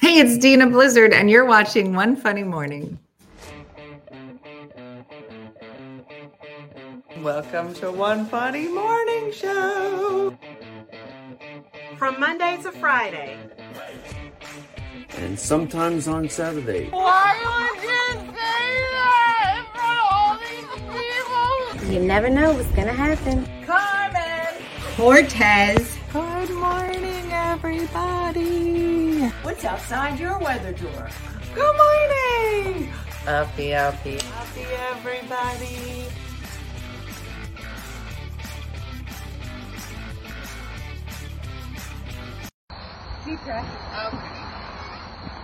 Hey, it's Dena Blizzard, and you're watching One Funny Morning. Welcome to One Funny Morning Show. From Monday to Friday. And sometimes on Saturday. Why would you say that in front of all these people? You never know what's gonna happen. Carmen. Cortez. Good morning, everybody. What's outside your weather door? Good morning. Happy, happy. Happy, everybody.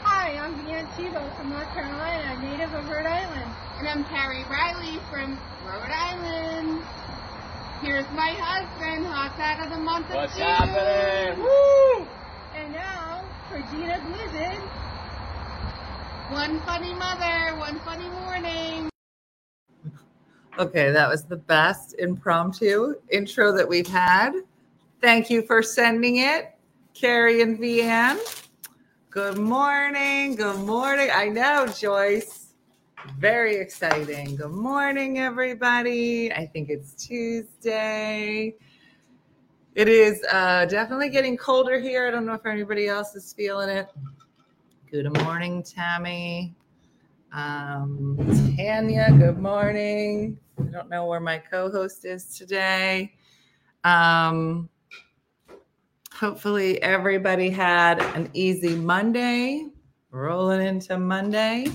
Hi, I'm Deanna Chivo from North Carolina, native of Rhode Island. And I'm Carrie Riley from Rhode Island. Here's my husband, hot out of the month of What's June. happening? Woo! And now, for Dena Blizzard, one funny mother, one funny morning. Okay, that was the best impromptu intro that we've had. Thank you for sending it, Carrie and Vianne. Good morning. Good morning. I know, Joyce. Very exciting. Good morning, everybody. I think it's Tuesday. It is uh, definitely getting colder here. I don't know if anybody else is feeling it. Good morning, Tammy. Um, Tanya, good morning. I don't know where my co-host is today. Um, hopefully everybody had an easy Monday. Rolling into Monday.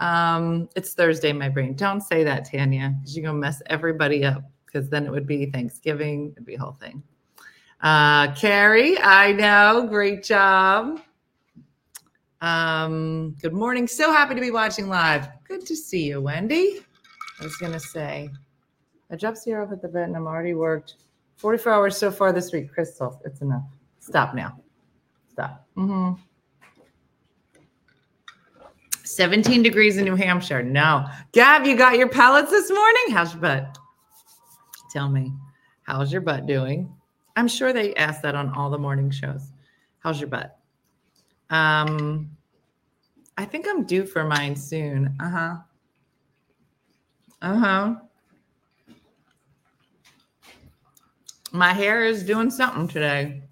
Um, it's Thursday, my brain. Don't say that, Tanya, because you're gonna mess everybody up. Because then it would be Thanksgiving. It'd be a whole thing. Uh, Carrie, I know, great job. Um, good morning. So happy to be watching live. Good to see you, Wendy. I was gonna say, I dropped zero at the bed and I'm already worked 44 hours so far this week. Crystal, it's enough. Stop now. Stop. hmm 17 degrees in New Hampshire. No. Gab, you got your pellets this morning? How's your butt? Tell me, how's your butt doing? I'm sure they ask that on all the morning shows. How's your butt? Um, I think I'm due for mine soon. Uh huh. Uh huh. My hair is doing something today.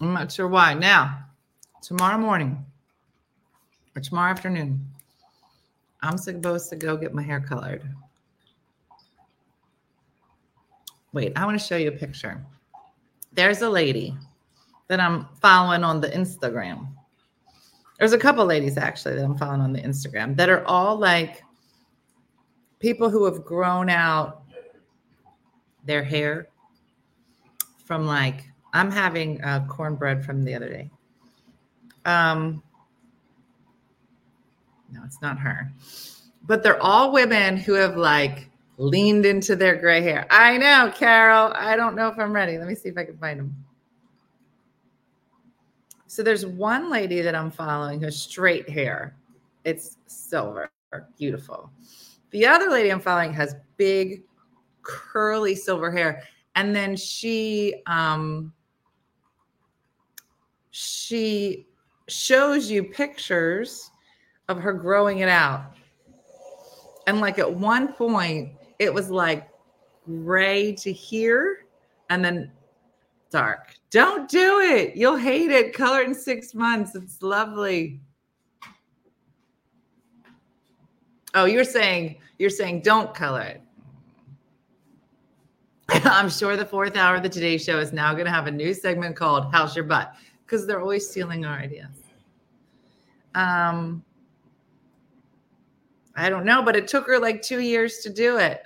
I'm not sure why. Now, tomorrow morning or tomorrow afternoon, I'm supposed to go get my hair colored. Wait, I want to show you a picture. There's a lady that I'm following on the Instagram. There's a couple ladies actually that I'm following on the Instagram that are all like people who have grown out their hair from like I'm having uh, cornbread from the other day. Um, no, it's not her, but they're all women who have like leaned into their gray hair. I know, Carol. I don't know if I'm ready. Let me see if I can find them. So there's one lady that I'm following who has straight hair. It's silver, beautiful. The other lady I'm following has big, curly silver hair. And then she um she shows you pictures of her growing it out. And like at one point, it was like gray to here and then dark. Don't do it. You'll hate it. Color in six months. It's lovely. Oh, you're saying you're saying don't color it. I'm sure the fourth hour of the Today Show is now going to have a new segment called "How's Your Butt?" because they're always stealing our ideas. Um, I don't know, but it took her like two years to do it.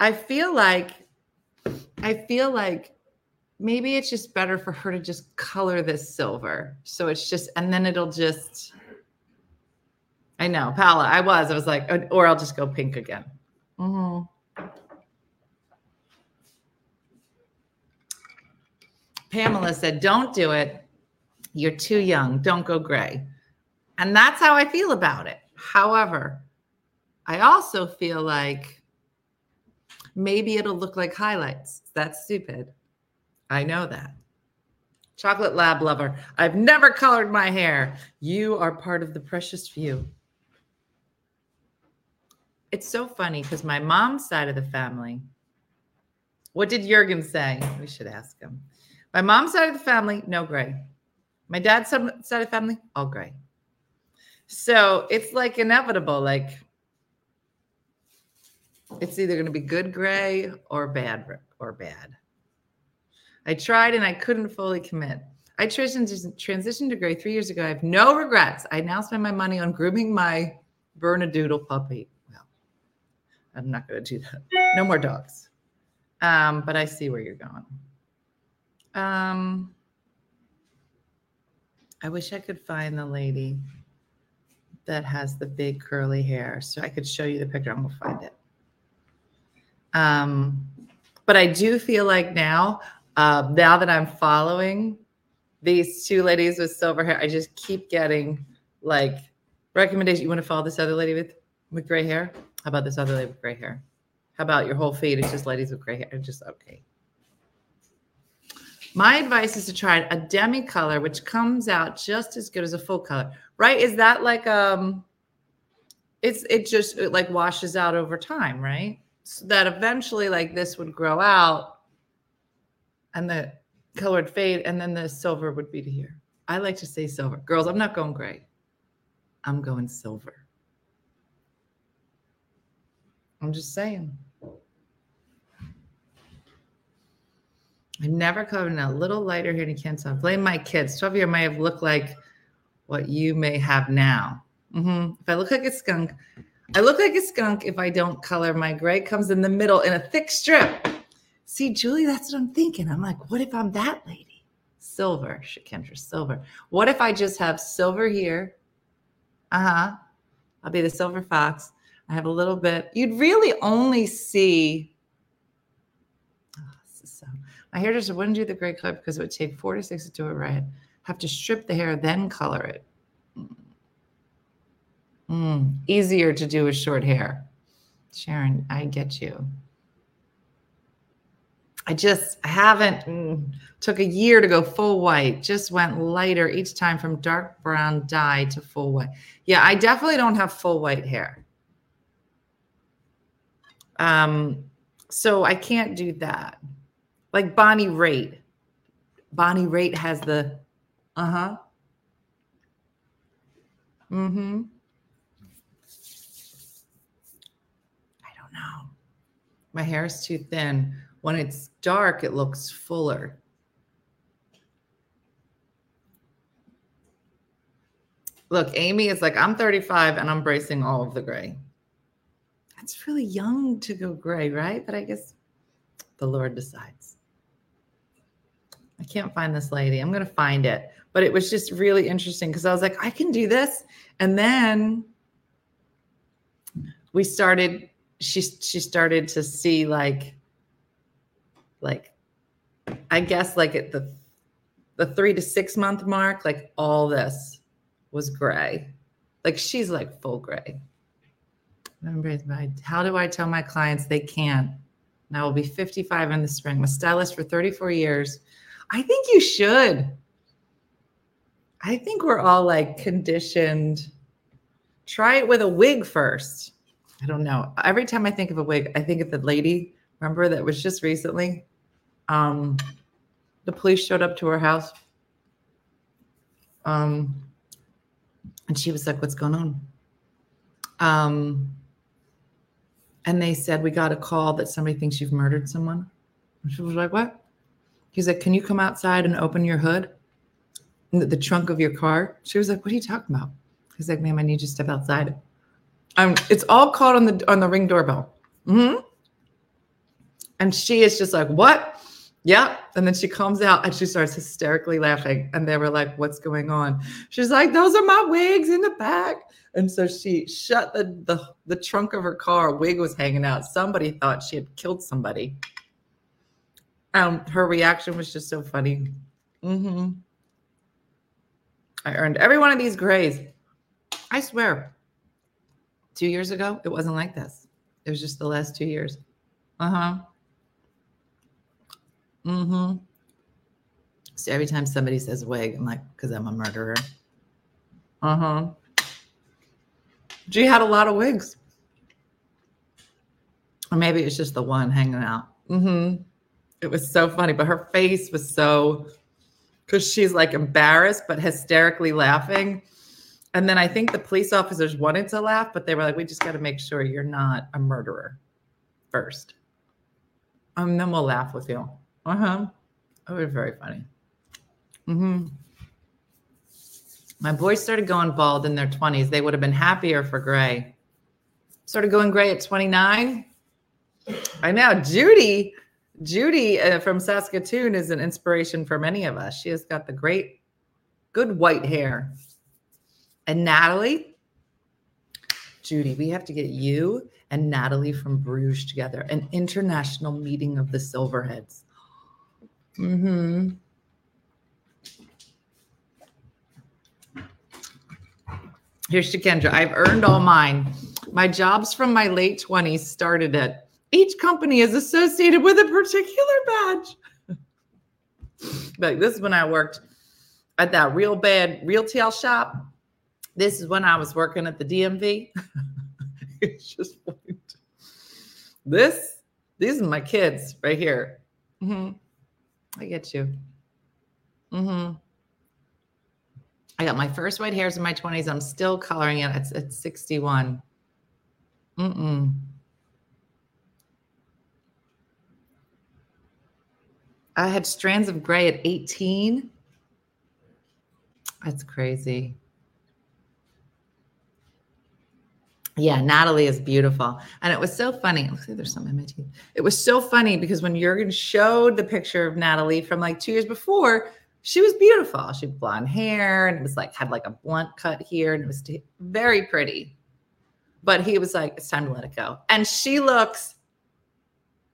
I feel like, I feel like maybe it's just better for her to just color this silver. So it's just, and then it'll just, I know, Paula, I was, I was like, or I'll just go pink again. hmm Pamela said, don't do it. You're too young. Don't go gray. And that's how I feel about it. However, I also feel like maybe it'll look like highlights. That's stupid. I know that. Chocolate lab lover. I've never colored my hair. You are part of the precious few. It's so funny because my mom's side of the family. What did Jurgen say? We should ask him. My mom's side of the family, no gray. My dad's side of family, all gray. So it's like inevitable. Like it's either going to be good gray or bad or bad. I tried and I couldn't fully commit. I transitioned, to gray three years ago. I have no regrets. I now spend my money on grooming my Bernedoodle puppy. Well, I'm not going to do that. No more dogs. Um, but I see where you're going. Um, I wish I could find the lady that has the big curly hair so I could show you the picture. I'm to find it. Um, but I do feel like now, uh, now that I'm following these two ladies with silver hair, I just keep getting like recommendation. You want to follow this other lady with with gray hair? How about this other lady with gray hair? How about your whole feed? It's just ladies with gray hair. Just okay. My advice is to try a demi color, which comes out just as good as a full color, right? Is that like um, it's it just it like washes out over time, right? So that eventually like this would grow out, and the color would fade, and then the silver would be to here. I like to say silver, girls. I'm not going gray. I'm going silver. I'm just saying. I've never covered in a little lighter here in Kansas. Blame my kids. 12 year may have looked like what you may have now. Mm-hmm. If I look like a skunk, I look like a skunk if I don't color. My gray comes in the middle in a thick strip. See, Julie, that's what I'm thinking. I'm like, what if I'm that lady? Silver, Shakendra, silver. What if I just have silver here? Uh huh. I'll be the silver fox. I have a little bit. You'd really only see my hairdresser wouldn't do the gray color because it would take four to six to do it right. Have to strip the hair, then color it. Mm. Easier to do with short hair. Sharon, I get you. I just haven't mm, took a year to go full white. Just went lighter each time from dark brown dye to full white. Yeah, I definitely don't have full white hair. Um, so I can't do that like Bonnie Raitt. Bonnie Raitt has the uh huh. Mm hmm. I don't know. My hair is too thin. When it's dark, it looks fuller. Look, Amy is like, I'm 35 and I'm bracing all of the gray. That's really young to go gray, right? But I guess the Lord decides. I can't find this lady. I'm going to find it. But it was just really interesting because I was like, I can do this. And then we started, she she started to see like, like, I guess like at the the three to six month mark, like all this was gray. Like she's like full gray. How do I tell my clients they can't? And I will be 55 in the spring. I'm a stylist for 34 years I think you should. I think we're all like conditioned. Try it with a wig first. I don't know. Every time I think of a wig, I think of the lady, remember that was just recently. Um, the police showed up to her house. Um, and she was like, What's going on? Um, and they said, We got a call that somebody thinks you've murdered someone. And she was like, What? He's like, Can you come outside and open your hood? The, the trunk of your car? She was like, What are you talking about? He's like, Ma'am, I need you to step outside. Um, it's all caught on the on the ring doorbell. Mm-hmm. And she is just like, What? Yeah. And then she comes out and she starts hysterically laughing. And they were like, What's going on? She's like, Those are my wigs in the back. And so she shut the, the, the trunk of her car. A wig was hanging out. Somebody thought she had killed somebody. Um, her reaction was just so funny. Mm-hmm. I earned every one of these grays. I swear. Two years ago, it wasn't like this. It was just the last two years. Uh huh. Mm hmm. So every time somebody says wig, I'm like, because I'm a murderer. Uh huh. She had a lot of wigs. Or maybe it's just the one hanging out. Mm-hmm. It was so funny, but her face was so because she's like embarrassed but hysterically laughing. And then I think the police officers wanted to laugh, but they were like, we just got to make sure you're not a murderer first. And um, then we'll laugh with you. Uh huh. It was very funny. Mm-hmm. My boys started going bald in their 20s. They would have been happier for gray. Started going gray at 29. I know. Judy, Judy uh, from Saskatoon is an inspiration for many of us. She has got the great, good white hair. And Natalie, Judy, we have to get you and Natalie from Bruges together, an international meeting of the Silverheads. Mm-hmm. Here's to Kendra. I've earned all mine. My jobs from my late 20s started at each company is associated with a particular badge. like this is when I worked at that real bad real tail shop. This is when I was working at the DMV. it's just this. These are my kids right here. Mm-hmm. I get you. Mm-hmm. I got my first white hairs in my 20s. I'm still coloring it. It's it's 61. Mm-mm. I had strands of gray at 18. That's crazy. Yeah, Natalie is beautiful. And it was so funny. Looks like there's some in my teeth. It was so funny because when Jurgen showed the picture of Natalie from like two years before, she was beautiful. She had blonde hair and it was like had like a blunt cut here and it was very pretty. But he was like, it's time to let it go. And she looks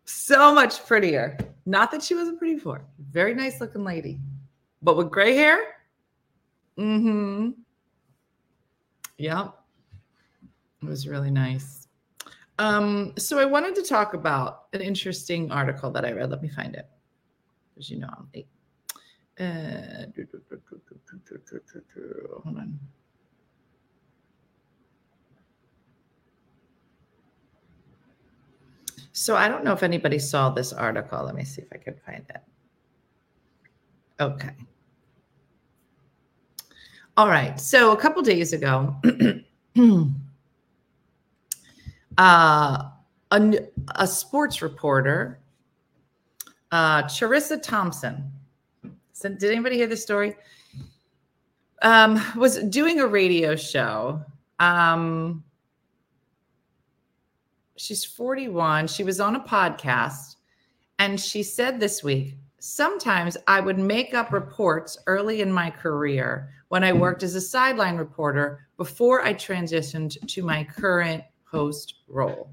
so much prettier. Not that she wasn't pretty before. Very nice looking lady. But with gray hair, mm-hmm. Yep. It was really nice. Um, so I wanted to talk about an interesting article that I read. Let me find it. Because you know I'm late. Uh, hold on. So I don't know if anybody saw this article. Let me see if I can find it. Okay. All right. So a couple days ago, uh, a, a sports reporter, uh, Charissa Thompson, so did anybody hear this story? Um, was doing a radio show. Um, she's 41. She was on a podcast and she said this week, sometimes I would make up reports early in my career when I worked as a sideline reporter before I transitioned to my current host role.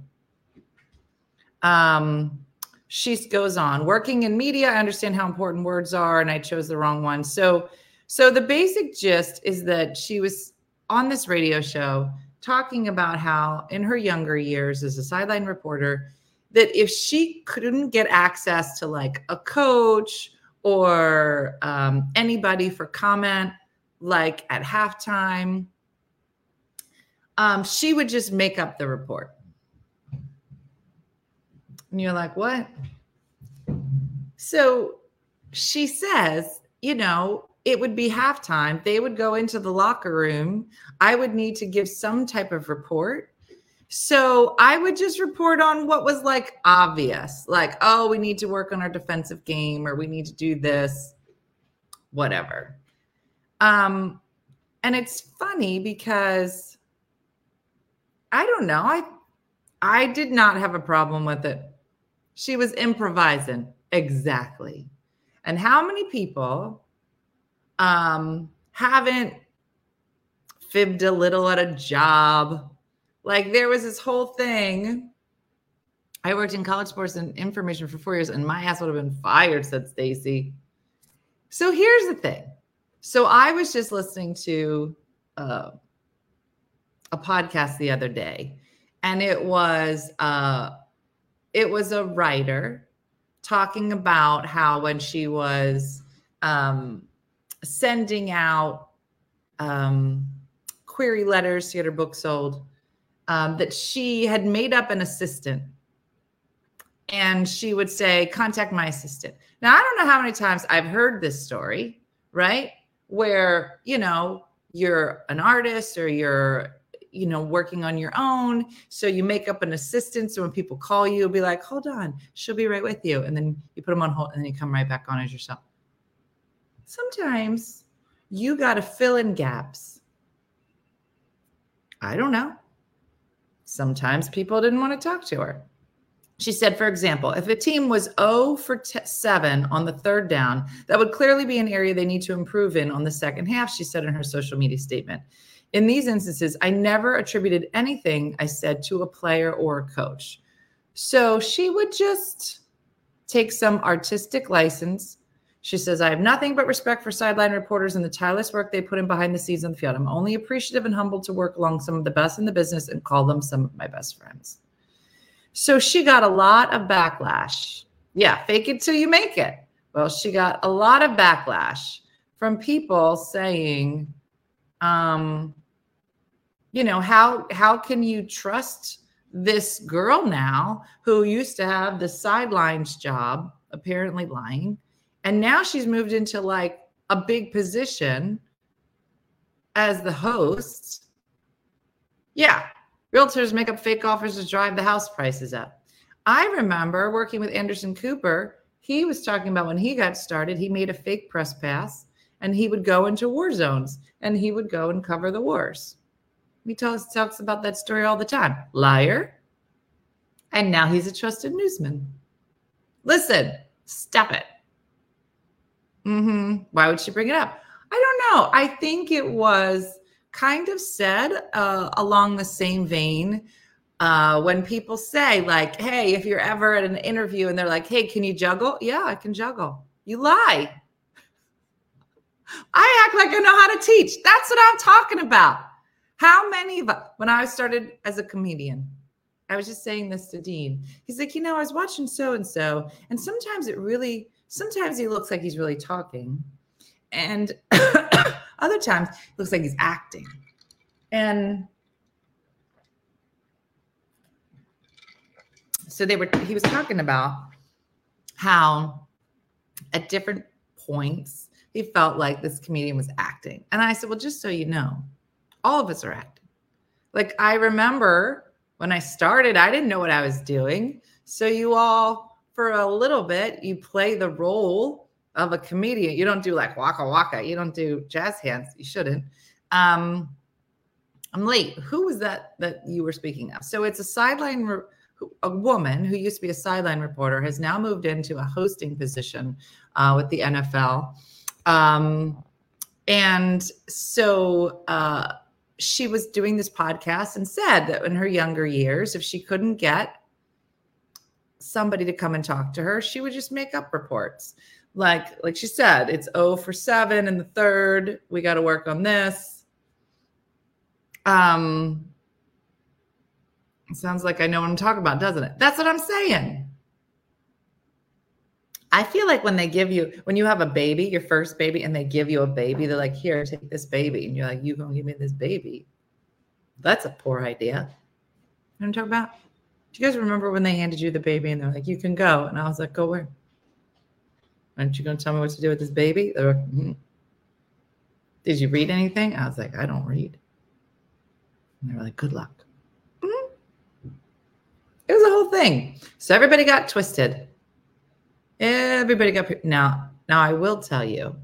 Um, she goes on working in media. I understand how important words are, and I chose the wrong one. So, so the basic gist is that she was on this radio show talking about how in her younger years as a sideline reporter that if she couldn't get access to like a coach or um, anybody for comment like at halftime um, she would just make up the report. And you're like, what? So she says, you know, it would be halftime. They would go into the locker room. I would need to give some type of report. So I would just report on what was like obvious, like, oh, we need to work on our defensive game or we need to do this, whatever. Um, and it's funny because I don't know. I I did not have a problem with it. She was improvising exactly. And how many people um haven't fibbed a little at a job? Like there was this whole thing. I worked in college sports and information for four years, and my ass would have been fired, said Stacy. So here's the thing. So I was just listening to uh, a podcast the other day, and it was uh, it was a writer talking about how when she was um, sending out um, query letters to get her book sold. Um, that she had made up an assistant and she would say, Contact my assistant. Now, I don't know how many times I've heard this story, right? Where, you know, you're an artist or you're you know working on your own so you make up an assistant so when people call you you'll be like hold on she'll be right with you and then you put them on hold and then you come right back on as yourself sometimes you got to fill in gaps i don't know sometimes people didn't want to talk to her she said, for example, if a team was 0 for t- 7 on the third down, that would clearly be an area they need to improve in on the second half, she said in her social media statement. In these instances, I never attributed anything I said to a player or a coach. So she would just take some artistic license. She says, I have nothing but respect for sideline reporters and the tireless work they put in behind the scenes on the field. I'm only appreciative and humbled to work along some of the best in the business and call them some of my best friends. So she got a lot of backlash. Yeah, fake it till you make it. Well, she got a lot of backlash from people saying, um, you know, how how can you trust this girl now who used to have the sidelines job, apparently lying, and now she's moved into like a big position as the host. Yeah, Realtors make up fake offers to drive the house prices up. I remember working with Anderson Cooper. He was talking about when he got started, he made a fake press pass and he would go into war zones and he would go and cover the wars. He tells, talks about that story all the time. Liar. And now he's a trusted newsman. Listen, stop it. Mm-hmm. Why would she bring it up? I don't know. I think it was kind of said uh, along the same vein uh, when people say like hey if you're ever at an interview and they're like hey can you juggle yeah i can juggle you lie i act like i know how to teach that's what i'm talking about how many of when i started as a comedian i was just saying this to dean he's like you know i was watching so and so and sometimes it really sometimes he looks like he's really talking and other times it looks like he's acting. And so they were he was talking about how at different points he felt like this comedian was acting. And I said, Well, just so you know, all of us are acting. Like I remember when I started, I didn't know what I was doing. So you all, for a little bit, you play the role of a comedian. You don't do like waka waka. You don't do jazz hands. You shouldn't. Um, I'm late. Who was that that you were speaking of? So it's a sideline, re- a woman who used to be a sideline reporter has now moved into a hosting position uh, with the NFL. Um, and so uh, she was doing this podcast and said that in her younger years, if she couldn't get somebody to come and talk to her, she would just make up reports like like she said, it's 0 for 7 and the third. We got to work on this. Um sounds like I know what I'm talking about, doesn't it? That's what I'm saying. I feel like when they give you, when you have a baby, your first baby, and they give you a baby, they're like, here, take this baby. And you're like, you gonna give me this baby. That's a poor idea. You know what I'm talking about? Do you guys remember when they handed you the baby and they're like, you can go? And I was like, go where? Aren't you going to tell me what to do with this baby? Like, mm-hmm. Did you read anything? I was like, I don't read. And they were like, good luck. Mm-hmm. It was a whole thing. So everybody got twisted. Everybody got now. Now I will tell you,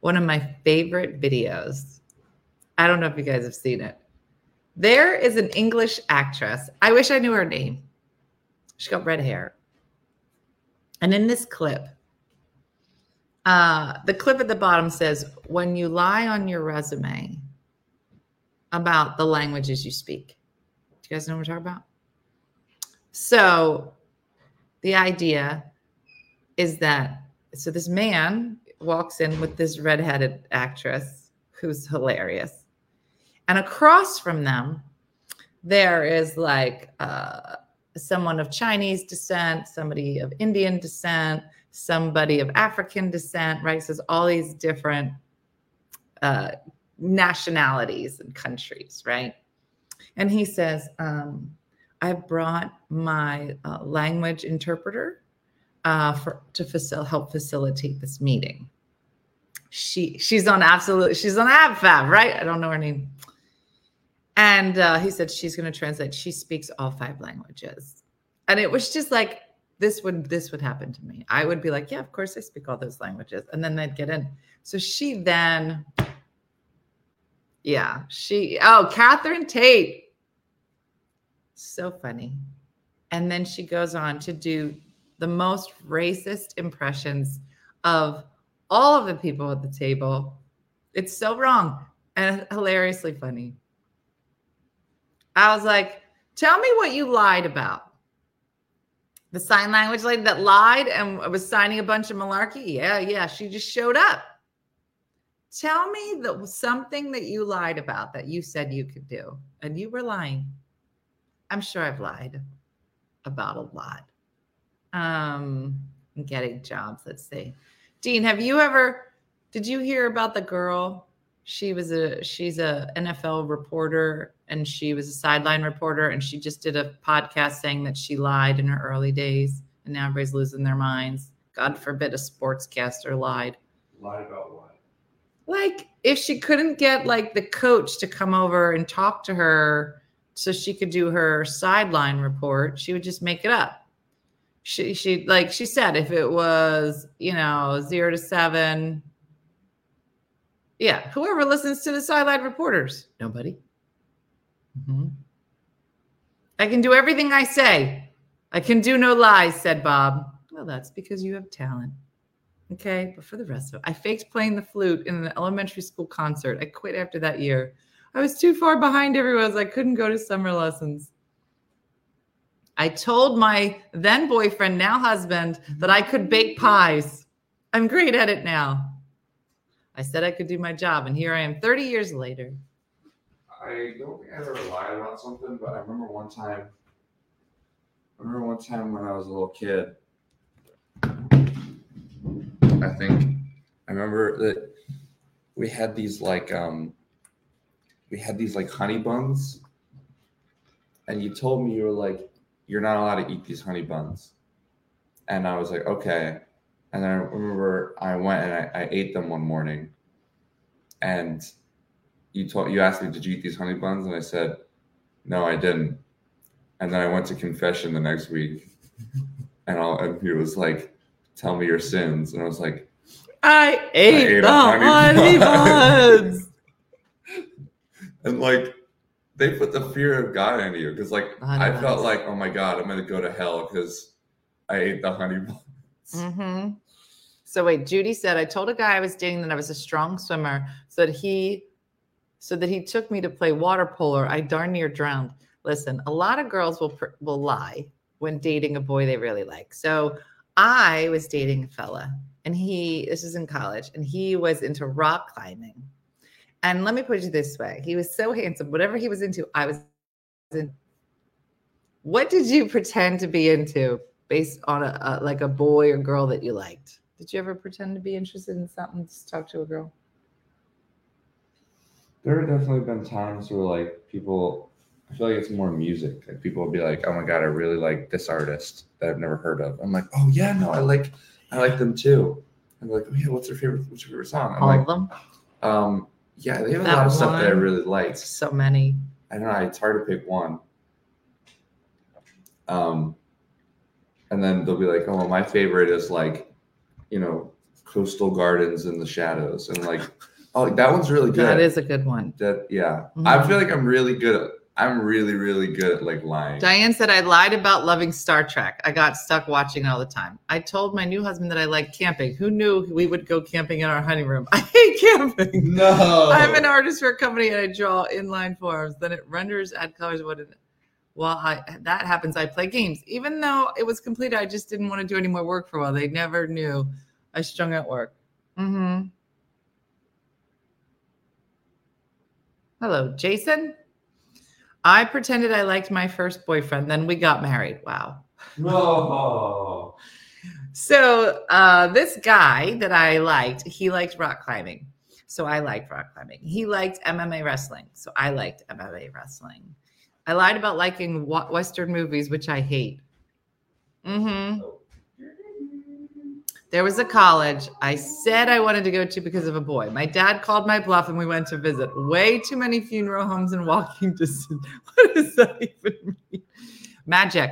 one of my favorite videos. I don't know if you guys have seen it. There is an English actress. I wish I knew her name. She got red hair. And in this clip, uh, the clip at the bottom says, when you lie on your resume about the languages you speak. Do you guys know what we're talking about? So the idea is that so this man walks in with this redheaded actress who's hilarious. And across from them, there is like uh, someone of Chinese descent, somebody of Indian descent, somebody of African descent, right? So all these different uh, nationalities and countries, right? And he says, um, I brought my uh, language interpreter uh, for to facil- help facilitate this meeting. She she's on absolute she's on AbFab, right? I don't know her name. And uh, he said she's going to translate. She speaks all five languages, and it was just like this would this would happen to me. I would be like, yeah, of course I speak all those languages, and then they'd get in. So she then, yeah, she oh Catherine Tate, so funny, and then she goes on to do the most racist impressions of all of the people at the table. It's so wrong and hilariously funny. I was like, tell me what you lied about. The sign language lady that lied and was signing a bunch of malarkey. Yeah, yeah, she just showed up. Tell me that something that you lied about that you said you could do, and you were lying. I'm sure I've lied about a lot. Um, getting jobs. Let's see. Dean, have you ever? Did you hear about the girl? She was a she's a NFL reporter and she was a sideline reporter and she just did a podcast saying that she lied in her early days and now everybody's losing their minds. God forbid a sportscaster lied. Lied about what? Like if she couldn't get like the coach to come over and talk to her so she could do her sideline report, she would just make it up. She she like she said if it was, you know, 0 to 7 yeah, whoever listens to the sideline reporters? Nobody. Mm-hmm. I can do everything I say. I can do no lies, said Bob. Well, that's because you have talent. Okay. But for the rest of it, I faked playing the flute in an elementary school concert. I quit after that year. I was too far behind everyone. I couldn't go to summer lessons. I told my then boyfriend, now husband, that I could bake pies. I'm great at it now. I said I could do my job, and here I am 30 years later. I don't think I ever lied about something, but I remember one time. I remember one time when I was a little kid. I think I remember that we had these like um we had these like honey buns, and you told me you were like you're not allowed to eat these honey buns, and I was like okay, and then I remember I went and I, I ate them one morning, and you told you asked me, did you eat these honey buns? And I said, no, I didn't. And then I went to confession the next week, and, I'll, and he was like, tell me your sins, and I was like, I ate, I ate the honey honey bun. buns. and like they put the fear of God into you because like honey I felt like, oh my God, I'm gonna go to hell because I ate the honey buns. Hmm So wait, Judy said I told a guy I was dating that I was a strong swimmer, so that he, so that he took me to play water polo. I darn near drowned. Listen, a lot of girls will will lie when dating a boy they really like. So I was dating a fella, and he this is in college, and he was into rock climbing. And let me put it this way: he was so handsome. Whatever he was into, I was in. What did you pretend to be into based on a, a like a boy or girl that you liked? Did you ever pretend to be interested in something to talk to a girl? There have definitely been times where like people, I feel like it's more music. Like people will be like, "Oh my god, I really like this artist that I've never heard of." I'm like, "Oh yeah, no, I like, I like them too." I'm like, "Oh yeah, what's your favorite? What's your favorite song?" I'm All like, of them? um, yeah, they have a lot of stuff that I really like. So many. I don't know. It's hard to pick one. Um, and then they'll be like, "Oh, my favorite is like, you know, Coastal Gardens in the Shadows," and like, oh, that one's really good. That is a good one. That yeah. I Mhm. feel like I'm really good at. I'm really really good at like lying. Diane said I lied about loving Star Trek. I got stuck watching it all the time. I told my new husband that I liked camping. Who knew we would go camping in our honeymoon? I hate camping. No. I'm an artist for a company and I draw inline forms. Then it renders, add colors. What it? While I that happens, I play games. Even though it was completed, I just didn't want to do any more work for a while. They never knew I strung out work. Mm-hmm. Hello, Jason. I pretended I liked my first boyfriend. Then we got married. Wow. No. So uh, this guy that I liked, he liked rock climbing. So I liked rock climbing. He liked MMA wrestling. So I liked MMA wrestling. I lied about liking Western movies, which I hate. Mm-hmm. There was a college I said I wanted to go to because of a boy. My dad called my bluff and we went to visit. Way too many funeral homes and walking distance. What does that even mean? Magic.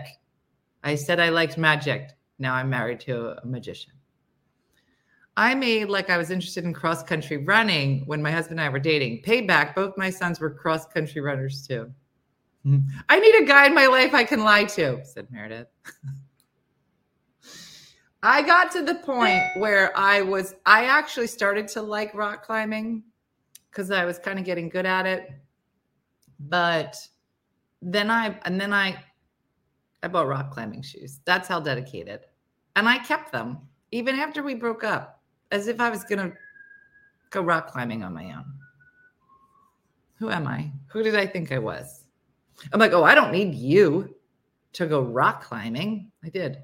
I said I liked magic. Now I'm married to a magician. I made like I was interested in cross country running when my husband and I were dating. Payback, both my sons were cross country runners too. Mm-hmm. I need a guy in my life I can lie to, said Meredith. I got to the point where I was, I actually started to like rock climbing because I was kind of getting good at it. But then I, and then I, I bought rock climbing shoes. That's how dedicated. And I kept them even after we broke up, as if I was going to go rock climbing on my own. Who am I? Who did I think I was? I'm like, oh, I don't need you to go rock climbing. I did.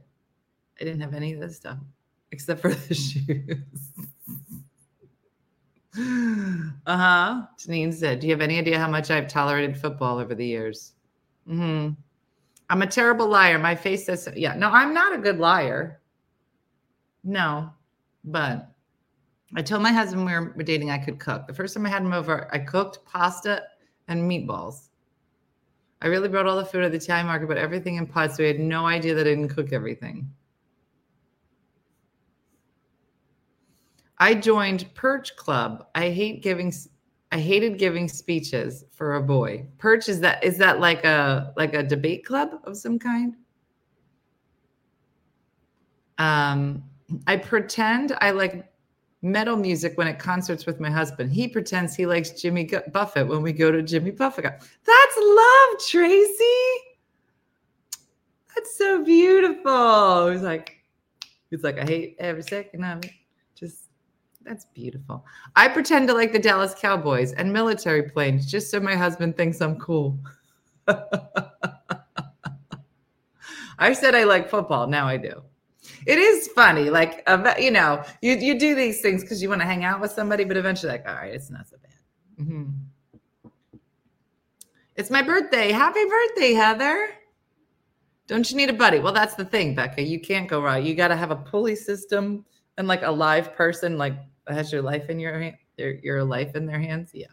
I didn't have any of this stuff except for the shoes. uh huh. Janine said, Do you have any idea how much I've tolerated football over the years? hmm I'm a terrible liar. My face says. Yeah, no, I'm not a good liar. No, but I told my husband we were dating, I could cook. The first time I had him over, I cooked pasta and meatballs. I really brought all the food at the Italian market, but everything in pots. He had no idea that I didn't cook everything. I joined Perch Club. I hate giving. I hated giving speeches for a boy. Perch is that is that like a like a debate club of some kind? Um, I pretend I like metal music when at concerts with my husband. He pretends he likes Jimmy Buffett when we go to Jimmy Buffett. That's love, Tracy. That's so beautiful. He's like, he's like, I hate every second of it. Just that's beautiful. I pretend to like the Dallas Cowboys and military planes just so my husband thinks I'm cool. I said I like football. Now I do it is funny. Like, you know, you, you do these things because you want to hang out with somebody, but eventually, like, all right, it's not so bad. Mm-hmm. It's my birthday. Happy birthday, Heather. Don't you need a buddy? Well, that's the thing, Becca. You can't go right. You got to have a pulley system and like a live person, like has your life in your hand, your, your life in their hands. Yeah.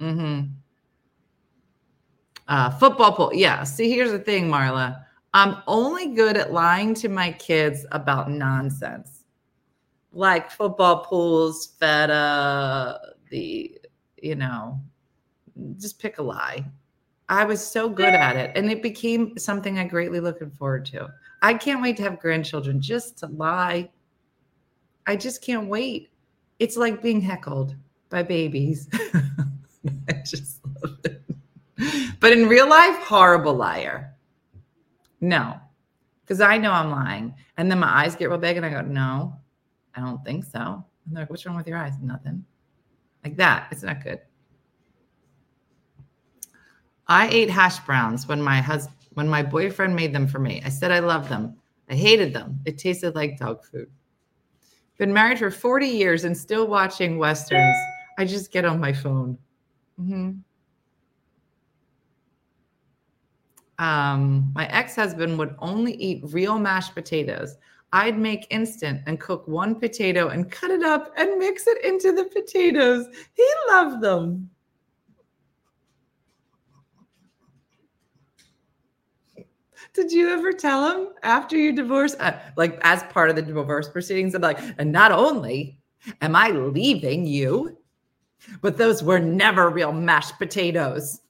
Mm-hmm. Uh, football pool. Yeah. See, here's the thing, Marla I'm only good at lying to my kids about nonsense, like football pools, feta, the, you know, just pick a lie. I was so good at it, and it became something I greatly looking forward to. I can't wait to have grandchildren just to lie. I just can't wait. It's like being heckled by babies. I just love it. But in real life, horrible liar. No, because I know I'm lying. And then my eyes get real big and I go, no, I don't think so. And they're like, what's wrong with your eyes? Nothing. Like that. It's not good. I ate hash browns when my husband when my boyfriend made them for me. I said I loved them. I hated them. It tasted like dog food. Been married for 40 years and still watching westerns. I just get on my phone. Mm-hmm. Um, my ex-husband would only eat real mashed potatoes. I'd make instant and cook one potato and cut it up and mix it into the potatoes. He loved them. Did you ever tell him after you divorced, uh, like as part of the divorce proceedings, I'm like, and not only am I leaving you, but those were never real mashed potatoes.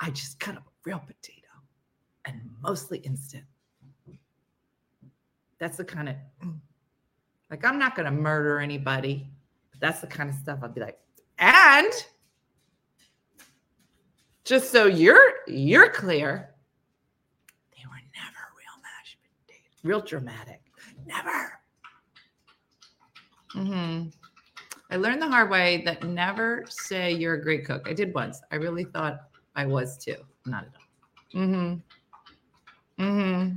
I just cut up real potato and mostly instant. That's the kind of like I'm not gonna murder anybody, but that's the kind of stuff I'd be like, and just so you're you're clear, they were never real mashed potatoes, real dramatic. Never. Mm-hmm. I learned the hard way that never say you're a great cook. I did once. I really thought I was too. Not at all. Mm-hmm. Mm-hmm.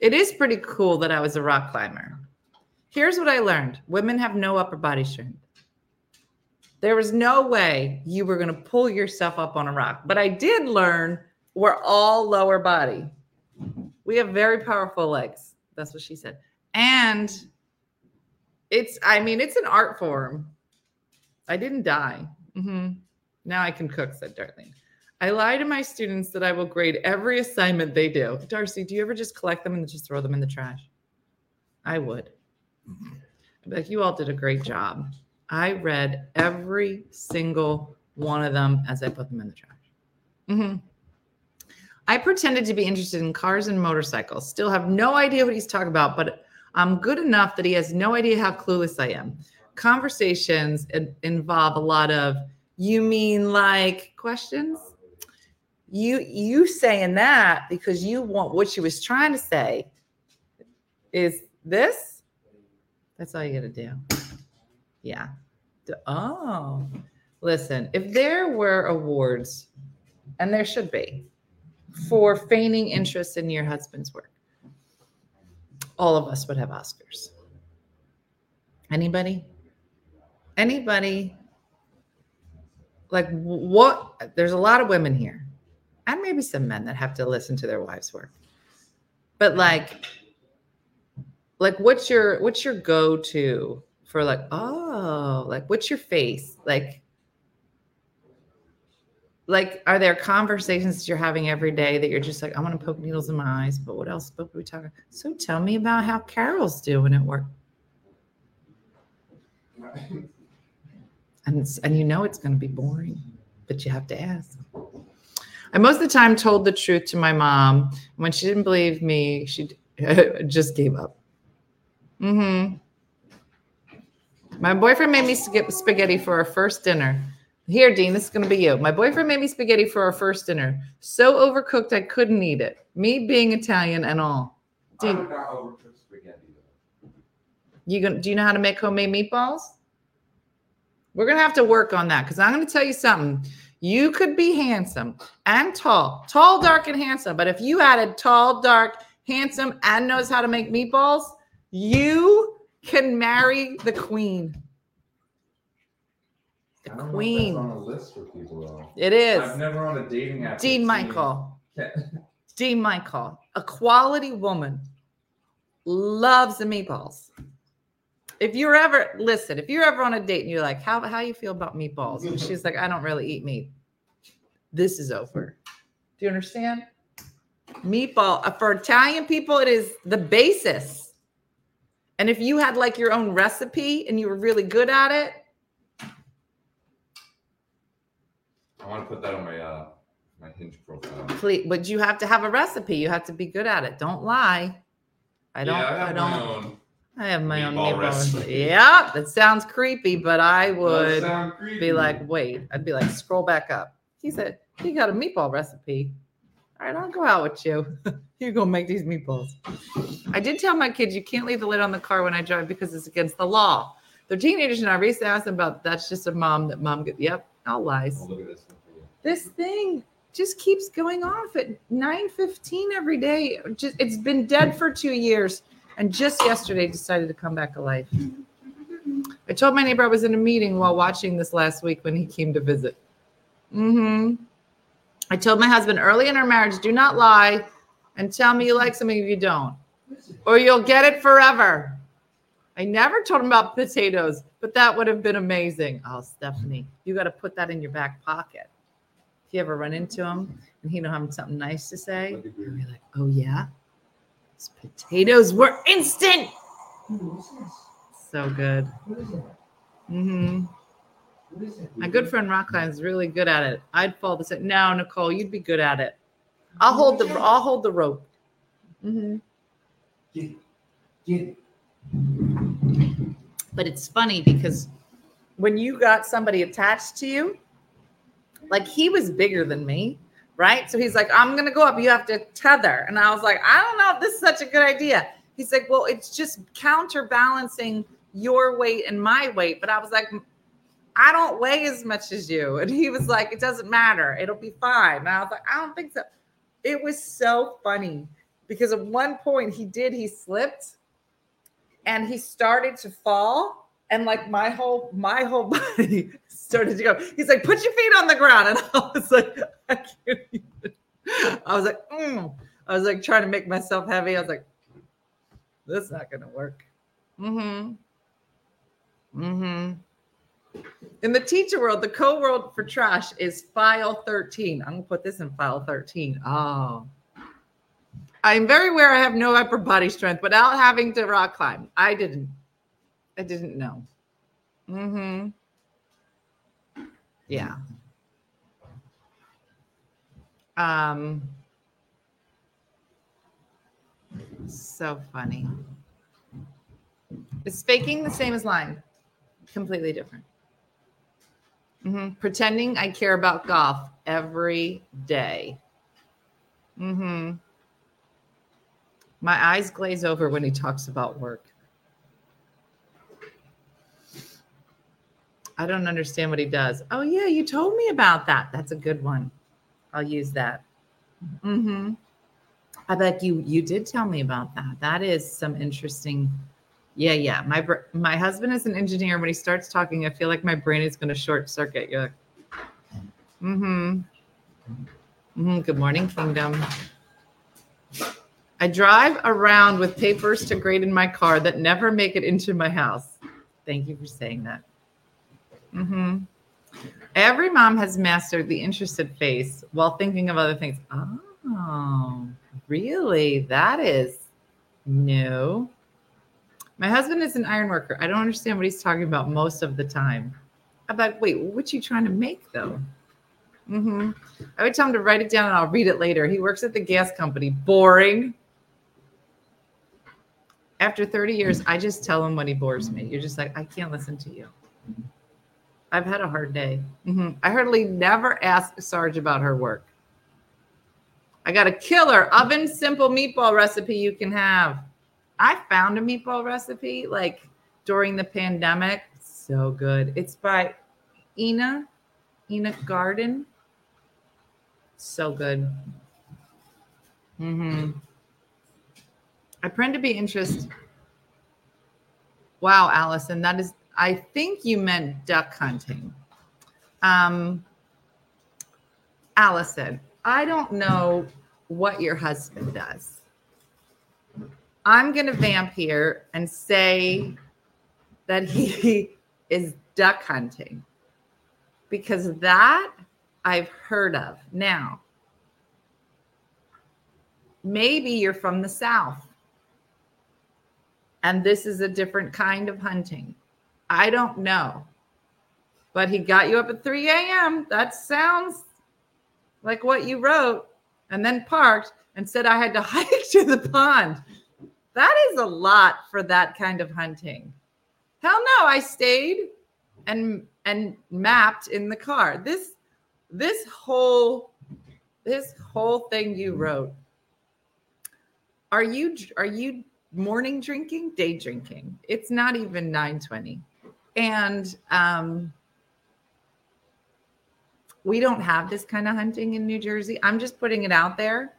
It is pretty cool that I was a rock climber. Here's what I learned women have no upper body strength. There was no way you were going to pull yourself up on a rock. But I did learn we're all lower body. We have very powerful legs. That's what she said. And it's, I mean, it's an art form. I didn't die. Mm hmm Now I can cook, said Darlene. I lie to my students that I will grade every assignment they do. Darcy, do you ever just collect them and just throw them in the trash? I would. Like, you all did a great job. I read every single one of them as I put them in the trash. hmm I pretended to be interested in cars and motorcycles. Still have no idea what he's talking about, but I'm good enough that he has no idea how clueless I am. Conversations involve a lot of you mean like questions? You you saying that because you want what she was trying to say is this? That's all you got to do. Yeah. Oh, listen, if there were awards, and there should be, for feigning interest in your husband's work, all of us would have Oscars. Anybody? Anybody? Like, what? There's a lot of women here, and maybe some men that have to listen to their wives' work. But like, like, what's your what's your go to for like, oh, like, what's your face like? like are there conversations that you're having every day that you're just like i want to poke needles in my eyes but what else are we talking so tell me about how carol's doing at work and it's, and you know it's going to be boring but you have to ask i most of the time told the truth to my mom when she didn't believe me she just gave up mm-hmm my boyfriend made me skip spaghetti for our first dinner here, Dean, this is going to be you. My boyfriend made me spaghetti for our first dinner. So overcooked, I couldn't eat it. Me being Italian and all. Dean, would not spaghetti. you gonna, do you know how to make homemade meatballs? We're going to have to work on that because I'm going to tell you something. You could be handsome and tall, tall, dark, and handsome. But if you added tall, dark, handsome, and knows how to make meatballs, you can marry the queen. The I don't know if queen. On a list for people though. It is. I've never on a dating app. Dean Michael. Dean Michael, a quality woman, loves the meatballs. If you're ever listen, if you're ever on a date and you're like, how how you feel about meatballs? And she's like, I don't really eat meat. This is over. Do you understand? Meatball uh, for Italian people, it is the basis. And if you had like your own recipe and you were really good at it, I want to put that on my uh my hinge profile. please, but you have to have a recipe. You have to be good at it. Don't lie. I don't. Yeah, I I, don't. I have my own meatball meatball recipe. recipe. Yeah, that sounds creepy, but I would be like, wait. I'd be like, scroll back up. He said, he got a meatball recipe. All right, I'll go out with you. You're going to make these meatballs. I did tell my kids you can't leave the lid on the car when I drive because it's against the law. They're teenagers, and I recently asked them about that's just a mom that mom get. Yep, all lies. Oh, look at this. you. This thing just keeps going off at 9:15 every day. Just it's been dead for 2 years and just yesterday decided to come back alive. I told my neighbor I was in a meeting while watching this last week when he came to visit. Mm-hmm. I told my husband early in our marriage, do not lie and tell me you like something if you don't, or you'll get it forever. I never told him about potatoes, but that would have been amazing. Oh, Stephanie, you got to put that in your back pocket. If you ever run into him and he don't have something nice to say, you'll you. be like, "Oh yeah, potatoes were instant." So good. Mm-hmm. My good friend Rockline is really good at it. I'd fall the same. No, Nicole, you'd be good at it. I'll hold the I'll hold the rope. Mm-hmm. But it's funny because when you got somebody attached to you, like he was bigger than me, right? So he's like, I'm gonna go up. You have to tether. And I was like, I don't know if this is such a good idea. He's like, Well, it's just counterbalancing your weight and my weight. But I was like, I don't weigh as much as you. And he was like, It doesn't matter. It'll be fine. And I was like, I don't think so. It was so funny. because at one point he did, he slipped and he started to fall. And like my whole my whole body started to go. He's like, put your feet on the ground. And I was like, I can't even. I was like, mm. I was like trying to make myself heavy. I was like, this is not gonna work. Mm-hmm. Mm-hmm. In the teacher world, the code word for trash is file 13. I'm gonna put this in file 13. Oh. I'm very aware I have no upper body strength without having to rock climb. I didn't. I didn't know. Mm-hmm. Yeah. Um so funny. Is faking the same as lying? Completely different. Mhm. Pretending I care about golf every day. Mm-hmm. My eyes glaze over when he talks about work. I don't understand what he does. Oh, yeah, you told me about that. That's a good one. I'll use that. Mm-hmm. I bet you you did tell me about that. That is some interesting. Yeah, yeah. My my husband is an engineer. When he starts talking, I feel like my brain is going to short circuit. You're like, mm-hmm. mm-hmm. Good morning, kingdom. I drive around with papers to grade in my car that never make it into my house. Thank you for saying that. Mm-hmm. Every mom has mastered the interested face while thinking of other things. Oh, really? That is new. My husband is an iron worker. I don't understand what he's talking about most of the time. I'm like, wait, what are you trying to make though? Mm-hmm. I would tell him to write it down and I'll read it later. He works at the gas company. Boring. After 30 years, I just tell him when he bores me. You're just like, I can't listen to you. I've had a hard day. Mm-hmm. I hardly never ask Sarge about her work. I got a killer oven simple meatball recipe you can have. I found a meatball recipe like during the pandemic. So good. It's by Ina, Ina Garten. So good. Mm-hmm. I plan to be interested. Wow, Allison, that is I think you meant duck hunting. Um, Allison, I don't know what your husband does. I'm going to vamp here and say that he is duck hunting because that I've heard of. Now, maybe you're from the South and this is a different kind of hunting. I don't know. But he got you up at 3 a.m. That sounds like what you wrote, and then parked and said I had to hike to the pond. That is a lot for that kind of hunting. Hell no, I stayed and and mapped in the car. This this whole this whole thing you wrote. Are you are you morning drinking, day drinking? It's not even 920 and um, we don't have this kind of hunting in New Jersey. I'm just putting it out there.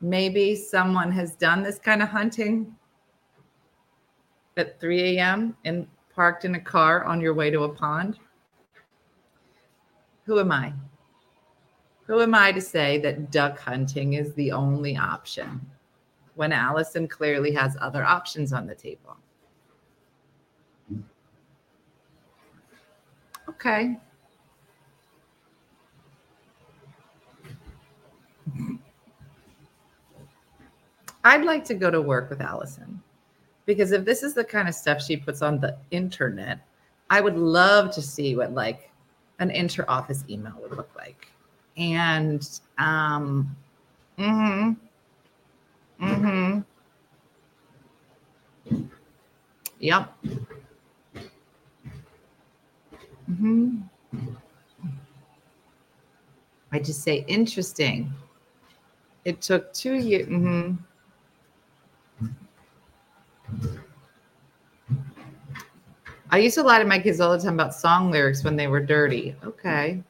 Maybe someone has done this kind of hunting at 3 a.m. and parked in a car on your way to a pond. Who am I? Who am I to say that duck hunting is the only option when Allison clearly has other options on the table? Okay. I'd like to go to work with Allison because if this is the kind of stuff she puts on the internet, I would love to see what like an inter office email would look like. And um mm-hmm. Mm mhm Yep. Mm-hmm. I just say interesting. It took two years. Mm-hmm. I used to lie to my kids all the time about song lyrics when they were dirty. Okay.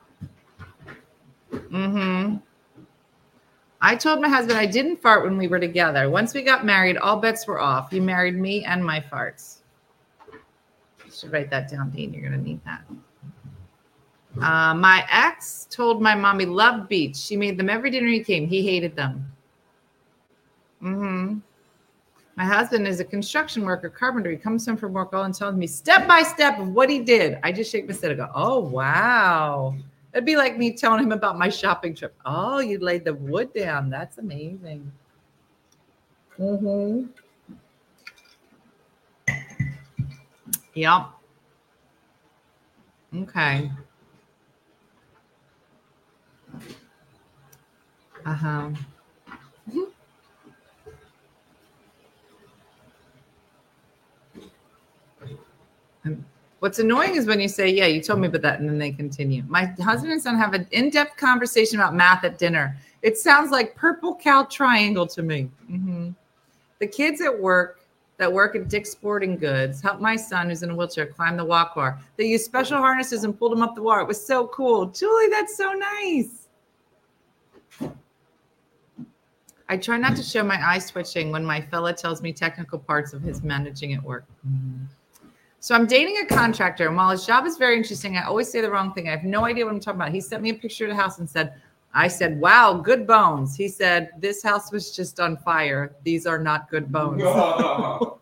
Mm-hmm. I told my husband I didn't fart when we were together. Once we got married, all bets were off. You married me and my farts. You should write that down, Dean. You're going to need that. Uh, my ex told my mom he loved beets. She made them every dinner he came. He hated them. Mm-hmm. My husband is a construction worker, carpenter. He comes home from work all and tells me step by step of what he did. I just shake my head and go, "Oh wow!" It'd be like me telling him about my shopping trip. Oh, you laid the wood down. That's amazing. Mm-hmm. Yep. Okay. Uh-huh. Um, What's annoying is when you say, Yeah, you told me about that, and then they continue. My husband and son have an in depth conversation about math at dinner. It sounds like purple cow triangle to me. Mhm. The kids at work that work at Dick's Sporting Goods helped my son, who's in a wheelchair, climb the walk bar. They used special harnesses and pulled him up the wall. It was so cool. Julie, that's so nice. I try not to show my eye twitching when my fella tells me technical parts of his managing at work. So I'm dating a contractor, and while his job is very interesting, I always say the wrong thing. I have no idea what I'm talking about. He sent me a picture of the house and said, I said, wow, good bones. He said, this house was just on fire. These are not good bones.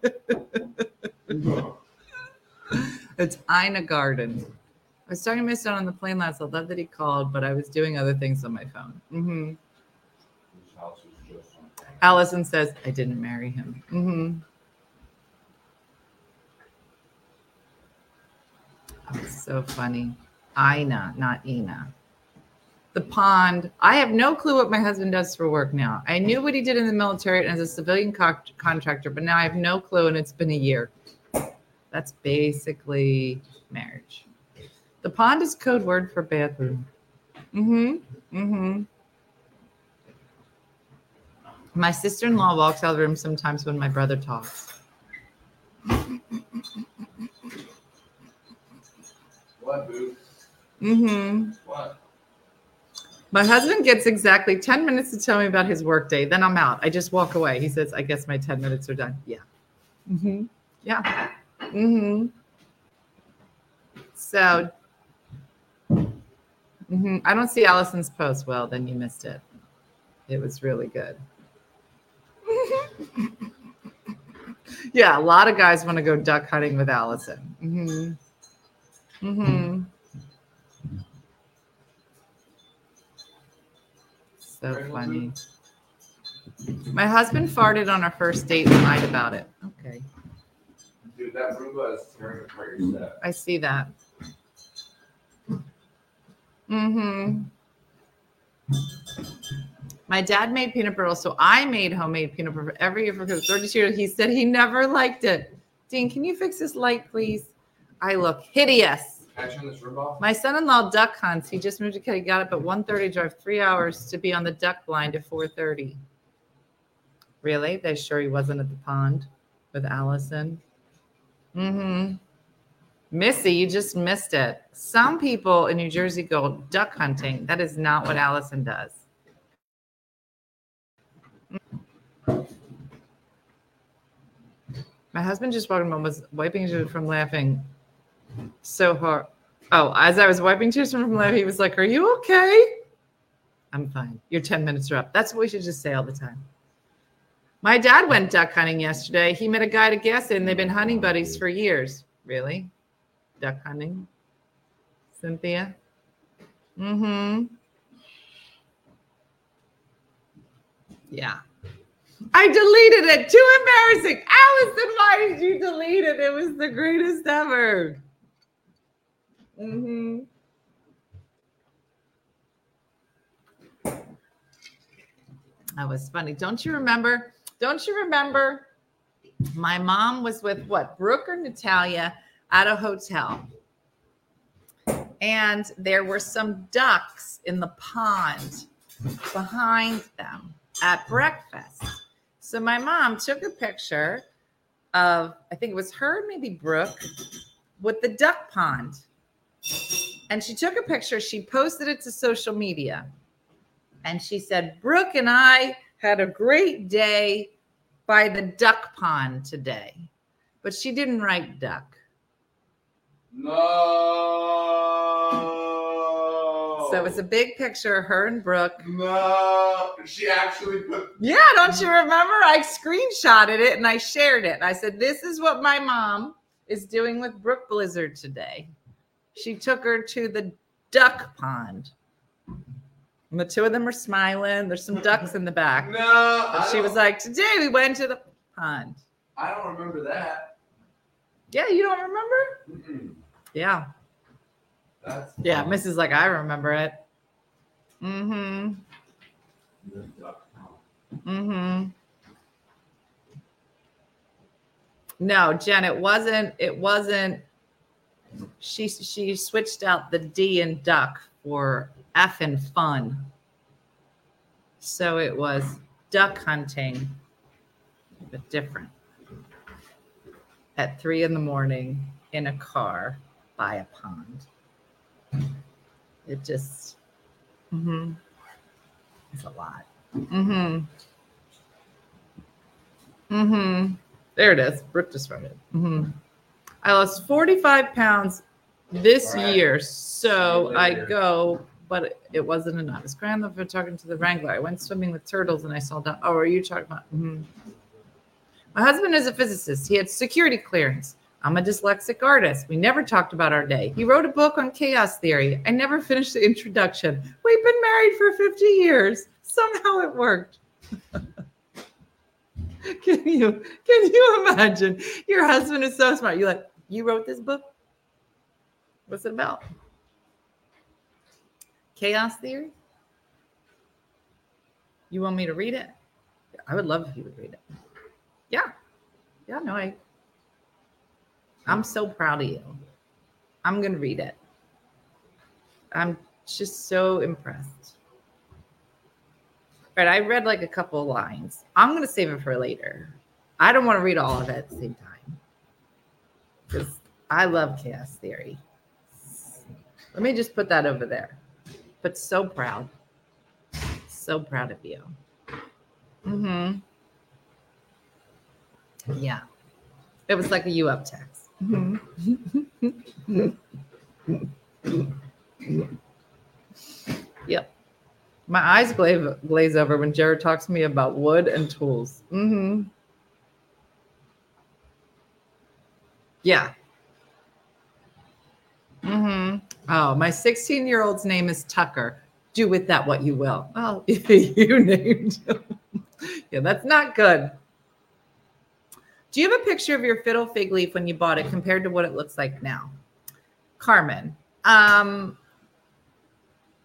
it's Ina Garten. I was talking to my son on the plane last. I love that he called, but I was doing other things on my phone. hmm Allison says, I didn't marry him. hmm Oh, so funny. Ina, not Ina. The pond. I have no clue what my husband does for work now. I knew what he did in the military and as a civilian co- contractor, but now I have no clue and it's been a year. That's basically marriage. The pond is code word for bathroom. Mm-hmm. Mm-hmm. My sister-in-law walks out of the room sometimes when my brother talks. What, boo? Mm-hmm. What? My husband gets exactly 10 minutes to tell me about his workday. Then I'm out. I just walk away. He says, I guess my 10 minutes are done. Yeah. Mm-hmm. Yeah. Mm-hmm. So mm-hmm. I don't see Allison's post. Well, then you missed it. It was really good. yeah, a lot of guys want to go duck hunting with Allison. Mm-hmm. Mm-hmm. So funny. My husband farted on our first date and lied about it. Okay. Dude, that Roomba is tearing apart your set. I see that. Mm-hmm. My dad made peanut butter, so I made homemade peanut butter every year for his 32 years. He said he never liked it. Dean, can you fix this light, please? I look hideous. Can I turn this room off? My son-in-law duck hunts. He just moved to Kentucky. Got up at 1.30, drove three hours to be on the duck blind at 4.30. Really? They sure he wasn't at the pond with Allison? Mm-hmm. Missy, you just missed it. Some people in New Jersey go duck hunting. That is not what Allison does. My husband just walked home was wiping tears from laughing so hard. Oh, as I was wiping tears from laughing, he was like, Are you okay? I'm fine. Your 10 minutes are up. That's what we should just say all the time. My dad went duck hunting yesterday. He met a guy to guess in. They've been hunting buddies for years. Really? Duck hunting? Cynthia? Mm-hmm. Yeah. I deleted it. Too embarrassing. Allison, why did you delete it? It was the greatest ever. Mm-hmm. That was funny. Don't you remember? Don't you remember? My mom was with what? Brooke or Natalia at a hotel. And there were some ducks in the pond behind them at breakfast. So my mom took a picture of, I think it was her, maybe Brooke, with the duck pond. And she took a picture, she posted it to social media. And she said, Brooke and I had a great day by the duck pond today. But she didn't write duck. No. So it's a big picture of her and Brooke. No. She actually put. Yeah, don't you remember? I screenshotted it and I shared it. I said, This is what my mom is doing with Brooke Blizzard today. She took her to the duck pond. And the two of them are smiling. There's some ducks in the back. No. She was like, Today we went to the pond. I don't remember that. Yeah, you don't remember? Mm-mm. Yeah. That's. Yeah, Mrs. like, I remember it. Mm-hmm. Mm-hmm. No, Jen, it wasn't, it wasn't. She she switched out the D and duck for F in fun. So it was duck hunting, but different. At three in the morning in a car by a pond. It just mm-hmm. it's a lot. Mm-hmm. Mm-hmm. There it is. Brooke just wrote it. Mm-hmm. I lost 45 pounds this right. year. So I go, but it wasn't enough. It's grand for talking to the Wrangler. I went swimming with turtles and I saw that. Oh, are you talking about? Mm-hmm. My husband is a physicist. He had security clearance. I'm a dyslexic artist. We never talked about our day. He wrote a book on chaos theory. I never finished the introduction. We've been married for 50 years. Somehow it worked. can you can you imagine? Your husband is so smart. You're like, you wrote this book? What's it about? Chaos theory? You want me to read it? I would love if you would read it. Yeah. Yeah, no, I I'm so proud of you. I'm gonna read it. I'm just so impressed. But I read like a couple lines. I'm gonna save it for later. I don't want to read all of it at the same time. Because I love chaos theory. Let me just put that over there. But so proud. So proud of you. Mm-hmm. Yeah. It was like a you up text. yep. My eyes glaze, glaze over when Jared talks to me about wood and tools. Mm-hmm. Yeah. Mm-hmm. Oh, my 16 year old's name is Tucker. Do with that what you will. Oh, you named him. yeah, that's not good. Do you have a picture of your fiddle fig leaf when you bought it compared to what it looks like now? Carmen. Um,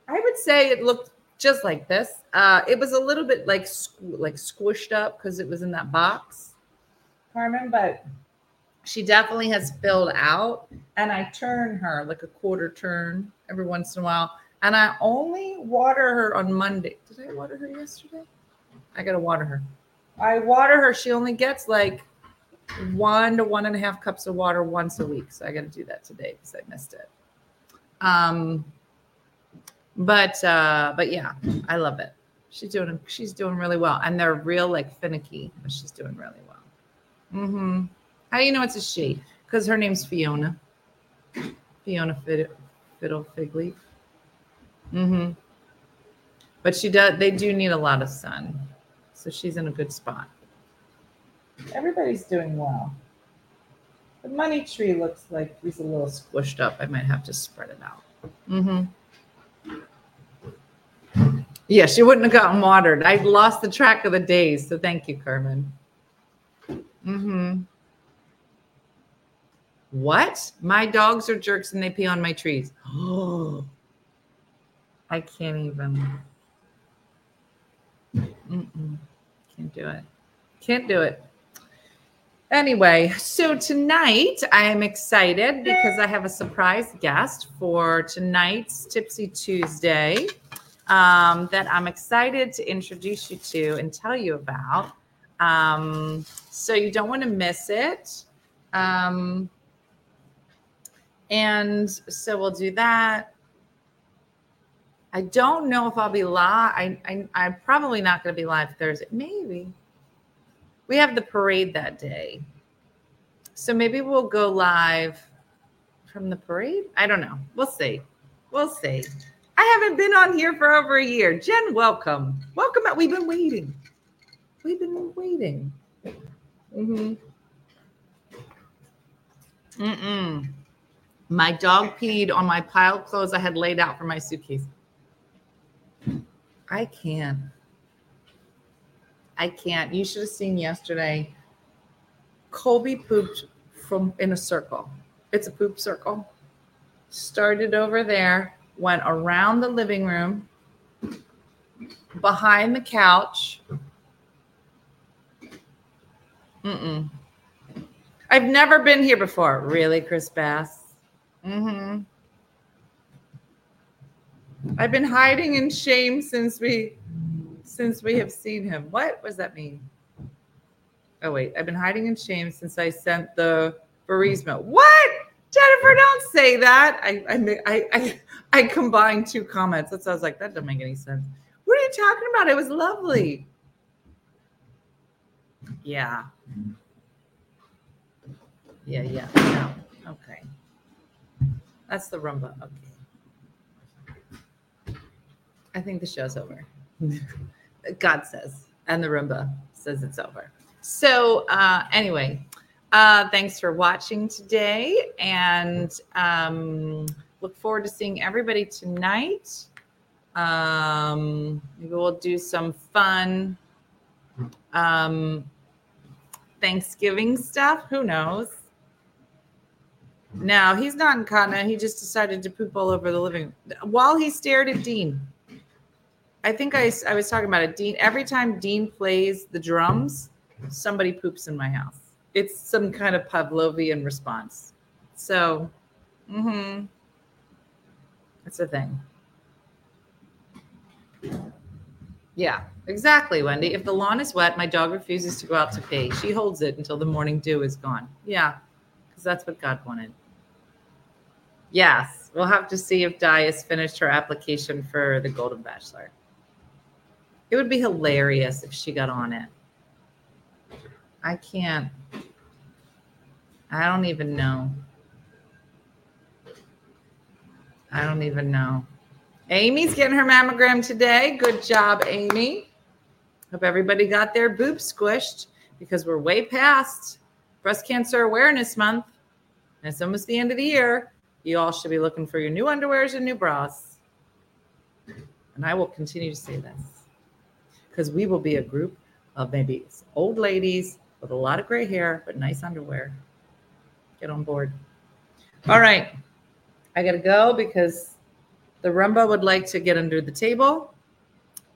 I would say it looked just like this. Uh, it was a little bit like squ- like squished up because it was in that box, Carmen. But she definitely has filled out, and I turn her like a quarter turn every once in a while. And I only water her on Monday. Did I water her yesterday? I gotta water her. I water her. She only gets like one to one and a half cups of water once a week. So I got to do that today because I missed it. Um, but uh, but yeah, I love it. She's doing she's doing really well, and they're real like finicky, but she's doing really well. Mm-hmm. How do you know it's a she? Because her name's Fiona. Fiona Fiddle, Fiddle Fig Leaf. Mm-hmm. But she does. They do need a lot of sun, so she's in a good spot. Everybody's doing well. The money tree looks like he's a little squished up. I might have to spread it out. Mm-hmm. Yeah, she wouldn't have gotten watered. I lost the track of the days. So thank you, Carmen. Mm-hmm. What? My dogs are jerks and they pee on my trees. Oh, I can't even. Mm-mm. Can't do it. Can't do it. Anyway, so tonight I am excited because I have a surprise guest for tonight's Tipsy Tuesday um, that I'm excited to introduce you to and tell you about. Um, so you don't want to miss it. Um, and so we'll do that. I don't know if I'll be live. I, I I'm probably not going to be live Thursday. Maybe we have the parade that day, so maybe we'll go live from the parade. I don't know. We'll see. We'll see. I haven't been on here for over a year. Jen, welcome. Welcome. We've been waiting. We've been waiting. Mm-hmm. Mm-mm. My dog peed on my pile of clothes I had laid out for my suitcase. I can't. I can't. You should have seen yesterday. Colby pooped from in a circle. It's a poop circle. Started over there, went around the living room, behind the couch. Mm-mm. I've never been here before. Really, Chris Bass? Mm-hmm. I've been hiding in shame since we since we have seen him. What does that mean? Oh wait, I've been hiding in shame since I sent the bereavement. What? Jennifer, don't say that. I I I I, I combined two comments. That's I was like, that doesn't make any sense. What are you talking about? It was lovely. Yeah. Yeah, yeah. No. Okay. That's the Roomba. Okay. I think the show's over. God says, and the Roomba says it's over. So, uh, anyway, uh, thanks for watching today, and um, look forward to seeing everybody tonight. Um, maybe we'll do some fun um, Thanksgiving stuff. Who knows? No, he's not in Kana. He just decided to poop all over the living room while he stared at Dean. I think I, I was talking about it. Dean, every time Dean plays the drums, somebody poops in my house. It's some kind of Pavlovian response. So, mm-hmm. It's a thing. Yeah, exactly, Wendy. If the lawn is wet, my dog refuses to go out to pee. She holds it until the morning dew is gone. Yeah, because that's what God wanted. Yes, we'll have to see if Di has finished her application for the Golden Bachelor. It would be hilarious if she got on it. I can't. I don't even know. I don't even know. Amy's getting her mammogram today. Good job, Amy. Hope everybody got their boobs squished because we're way past Breast Cancer Awareness Month. And it's almost the end of the year. You all should be looking for your new underwears and new bras. And I will continue to say this because we will be a group of maybe old ladies with a lot of gray hair, but nice underwear. Get on board. All right. I got to go because the Roomba would like to get under the table.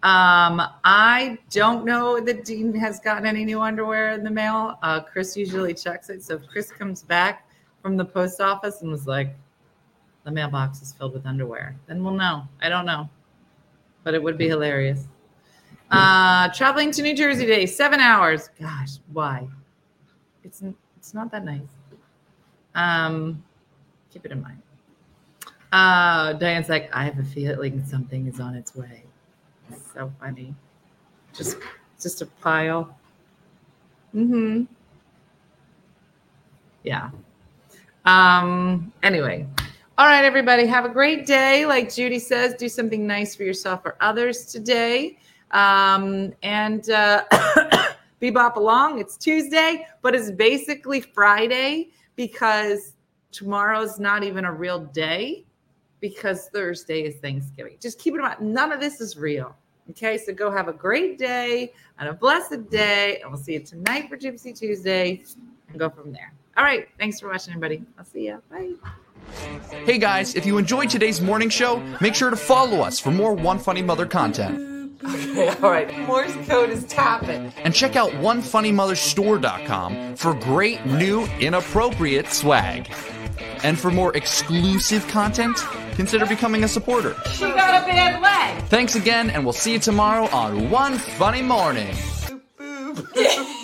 Um, I don't know that Dean has gotten any new underwear in the mail. Uh, Chris usually checks it. So if Chris comes back from the post office and was like, the mailbox is filled with underwear, then we'll know. I don't know. But it would be hilarious. Uh, traveling to New Jersey today, seven hours. Gosh, why? It's it's not that nice. Um, keep it in mind. Uh, Diane's like, I have a feeling something is on its way. It's so funny. Just just a pile. Mm-hmm. Yeah. Um, anyway. All right, everybody, have a great day. Like Judy says, do something nice for yourself or others today um, and uh, bebop along. It's Tuesday, but it's basically Friday because tomorrow's not even a real day because Thursday is Thanksgiving. Just keep in mind, none of this is real. Okay, so go have a great day and a blessed day, and we'll see you tonight for Tipsy Tuesday and go from there. All right, thanks for watching, everybody. I'll see you. Bye. Hey guys, if you enjoyed today's morning show, make sure to follow us for more One Funny Mother content. Okay, all right. Morse code is tapping. And check out OneFunnyMotherStore.com for great new inappropriate swag. And for more exclusive content, consider becoming a supporter. She got a bad leg. Thanks again, and we'll see you tomorrow on One Funny Morning. Boop, boop.